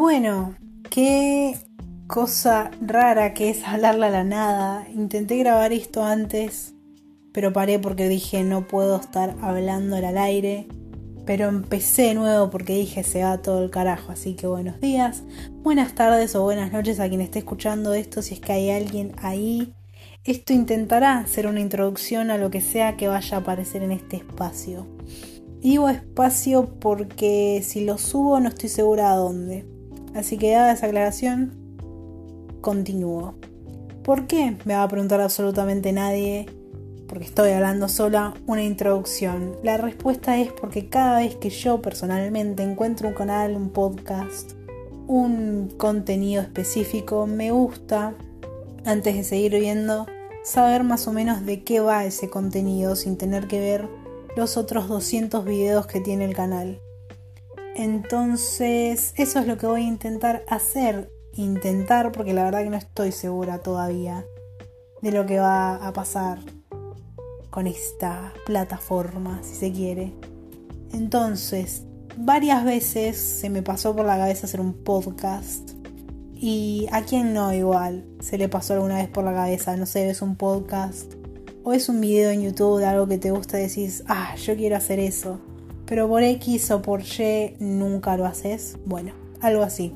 Bueno, qué cosa rara que es hablarle a la nada. Intenté grabar esto antes, pero paré porque dije no puedo estar hablando al aire. Pero empecé de nuevo porque dije se va todo el carajo. Así que buenos días, buenas tardes o buenas noches a quien esté escuchando esto. Si es que hay alguien ahí. Esto intentará ser una introducción a lo que sea que vaya a aparecer en este espacio. digo espacio porque si lo subo no estoy segura a dónde. Así que dada esa aclaración, continúo. ¿Por qué? Me va a preguntar absolutamente nadie, porque estoy hablando sola, una introducción. La respuesta es porque cada vez que yo personalmente encuentro un canal, un podcast, un contenido específico, me gusta, antes de seguir viendo, saber más o menos de qué va ese contenido sin tener que ver los otros 200 videos que tiene el canal. Entonces, eso es lo que voy a intentar hacer. Intentar, porque la verdad que no estoy segura todavía de lo que va a pasar con esta plataforma, si se quiere. Entonces, varias veces se me pasó por la cabeza hacer un podcast. Y a quien no igual, se le pasó alguna vez por la cabeza, no sé, es un podcast o es un video en YouTube de algo que te gusta y decís, ah, yo quiero hacer eso pero por X o por Y nunca lo haces. Bueno, algo así.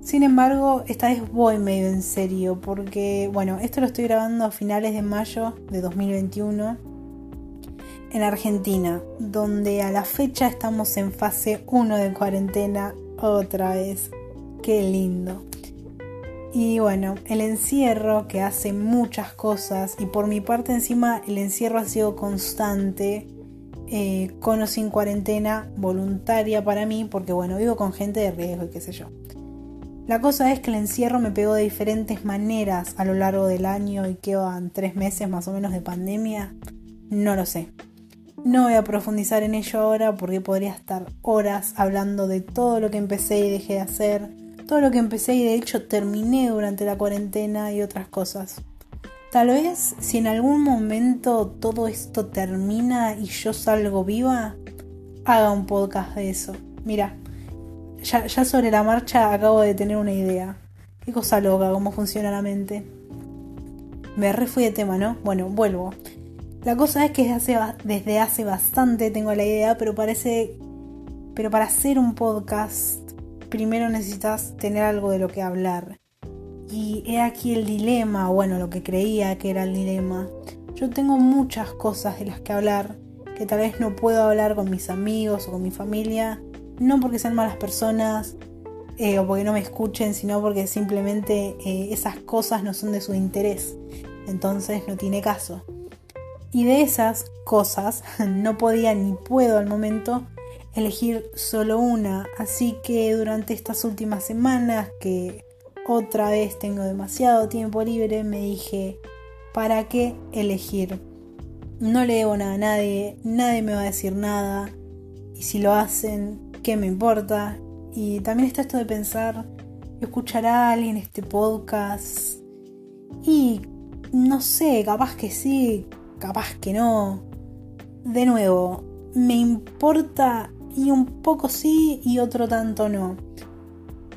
Sin embargo, esta vez voy medio en serio porque, bueno, esto lo estoy grabando a finales de mayo de 2021 en Argentina, donde a la fecha estamos en fase 1 de cuarentena otra vez. Qué lindo. Y bueno, el encierro que hace muchas cosas y por mi parte encima el encierro ha sido constante eh, con o sin cuarentena voluntaria para mí, porque bueno, vivo con gente de riesgo y qué sé yo. La cosa es que el encierro me pegó de diferentes maneras a lo largo del año y que van tres meses más o menos de pandemia. No lo sé. No voy a profundizar en ello ahora porque podría estar horas hablando de todo lo que empecé y dejé de hacer, todo lo que empecé y de hecho terminé durante la cuarentena y otras cosas. Tal vez si en algún momento todo esto termina y yo salgo viva, haga un podcast de eso. Mira, ya, sobre la marcha acabo de tener una idea. Qué cosa loca, cómo funciona la mente. Me refui de tema, ¿no? Bueno, vuelvo. La cosa es que desde hace, desde hace bastante tengo la idea, pero parece. Pero para hacer un podcast, primero necesitas tener algo de lo que hablar. Y he aquí el dilema, bueno, lo que creía que era el dilema. Yo tengo muchas cosas de las que hablar que tal vez no puedo hablar con mis amigos o con mi familia, no porque sean malas personas eh, o porque no me escuchen, sino porque simplemente eh, esas cosas no son de su interés. Entonces no tiene caso. Y de esas cosas no podía ni puedo al momento elegir solo una. Así que durante estas últimas semanas que otra vez tengo demasiado tiempo libre, me dije, ¿para qué elegir? No le debo nada a nadie, nadie me va a decir nada, y si lo hacen, ¿qué me importa? Y también está esto de pensar, ¿escuchará alguien este podcast? Y no sé, capaz que sí, capaz que no. De nuevo, me importa y un poco sí y otro tanto no.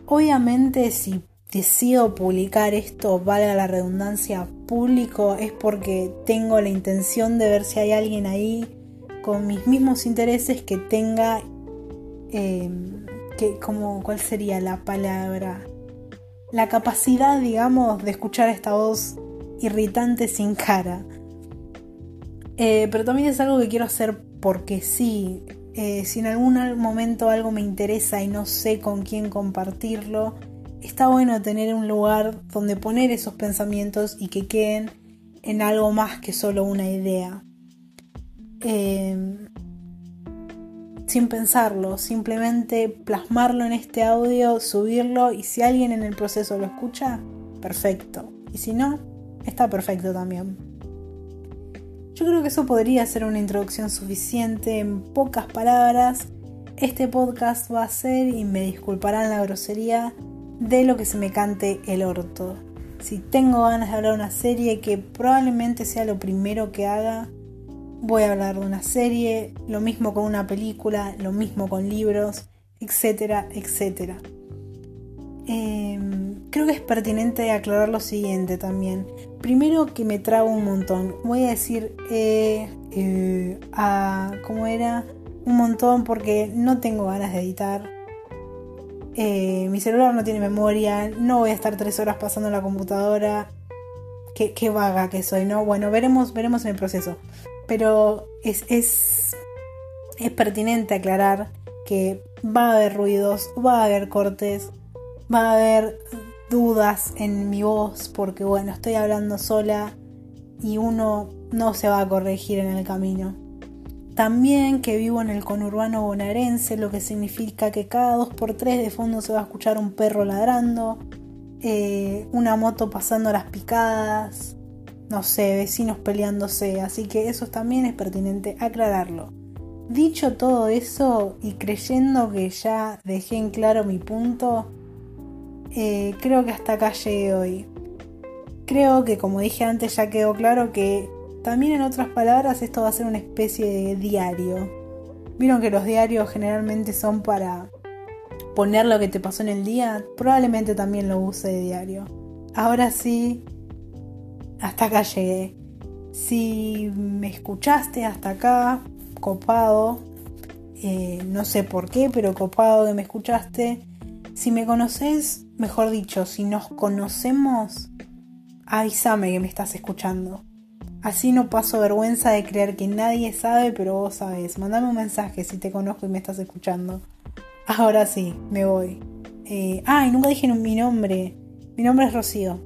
Obviamente si decido publicar esto, valga la redundancia, público, es porque tengo la intención de ver si hay alguien ahí con mis mismos intereses que tenga, em, que, como, ¿cuál sería la palabra? La capacidad, digamos, de escuchar esta voz irritante sin cara. Eh, pero también es algo que quiero hacer porque sí. Eh, si en algún momento algo me interesa y no sé con quién compartirlo, está bueno tener un lugar donde poner esos pensamientos y que queden en algo más que solo una idea. Em, sin pensarlo, simplemente plasmarlo en este audio, subirlo y si alguien en el proceso lo escucha, perfecto. Y si no, está perfecto también. Yo creo que eso podría ser una introducción suficiente en pocas palabras. Este podcast va a ser, y me disculparán la grosería, de lo que se me cante el orto. Si tengo ganas de hablar de una serie que probablemente sea lo primero que haga, voy a hablar de una serie, lo mismo con una película, lo mismo con libros, etcétera, etcétera. Em, creo que es pertinente aclarar lo siguiente también. Primero que me trago un montón. Voy a decir eh, eh, a, ¿cómo era? Un montón porque no tengo ganas de editar. Eh, mi celular no tiene memoria. No voy a estar tres horas pasando en la computadora. Qué, vaga que soy, ¿no? Bueno, veremos, veremos en el proceso. Pero es, es, es pertinente aclarar que va a haber ruidos, va a haber cortes va a haber dudas en mi voz porque bueno, estoy hablando sola y uno no se va a corregir en el camino. También que vivo en el conurbano bonaerense, lo que significa que cada dos por tres de fondo se va a escuchar un perro ladrando, eh, una moto pasando las picadas, no sé, vecinos peleándose, así que eso también es pertinente aclararlo. Dicho todo eso y creyendo que ya dejé en claro mi punto, eh, creo que hasta acá llegué hoy. Creo que como dije antes ya quedó claro que también en otras palabras esto va a ser una especie de diario. Vieron que los diarios generalmente son para poner lo que te pasó en el día. Probablemente también lo use de diario. Ahora sí, hasta acá llegué. Si me escuchaste hasta acá, copado, eh, no sé por qué, pero copado que me escuchaste. Si me conoces, Mejor dicho, si nos conocemos, avísame que me estás escuchando. Así no paso vergüenza de creer que nadie sabe, pero vos sabes. Mandame un mensaje si te conozco y me estás escuchando. Ahora sí, me voy. Eh, ay, nunca dije mi nombre. Mi nombre es Rocío.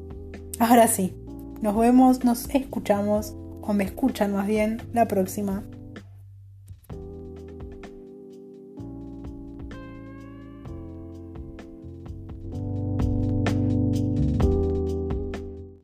Ahora sí, nos vemos, nos escuchamos, o me escuchan más bien, la próxima.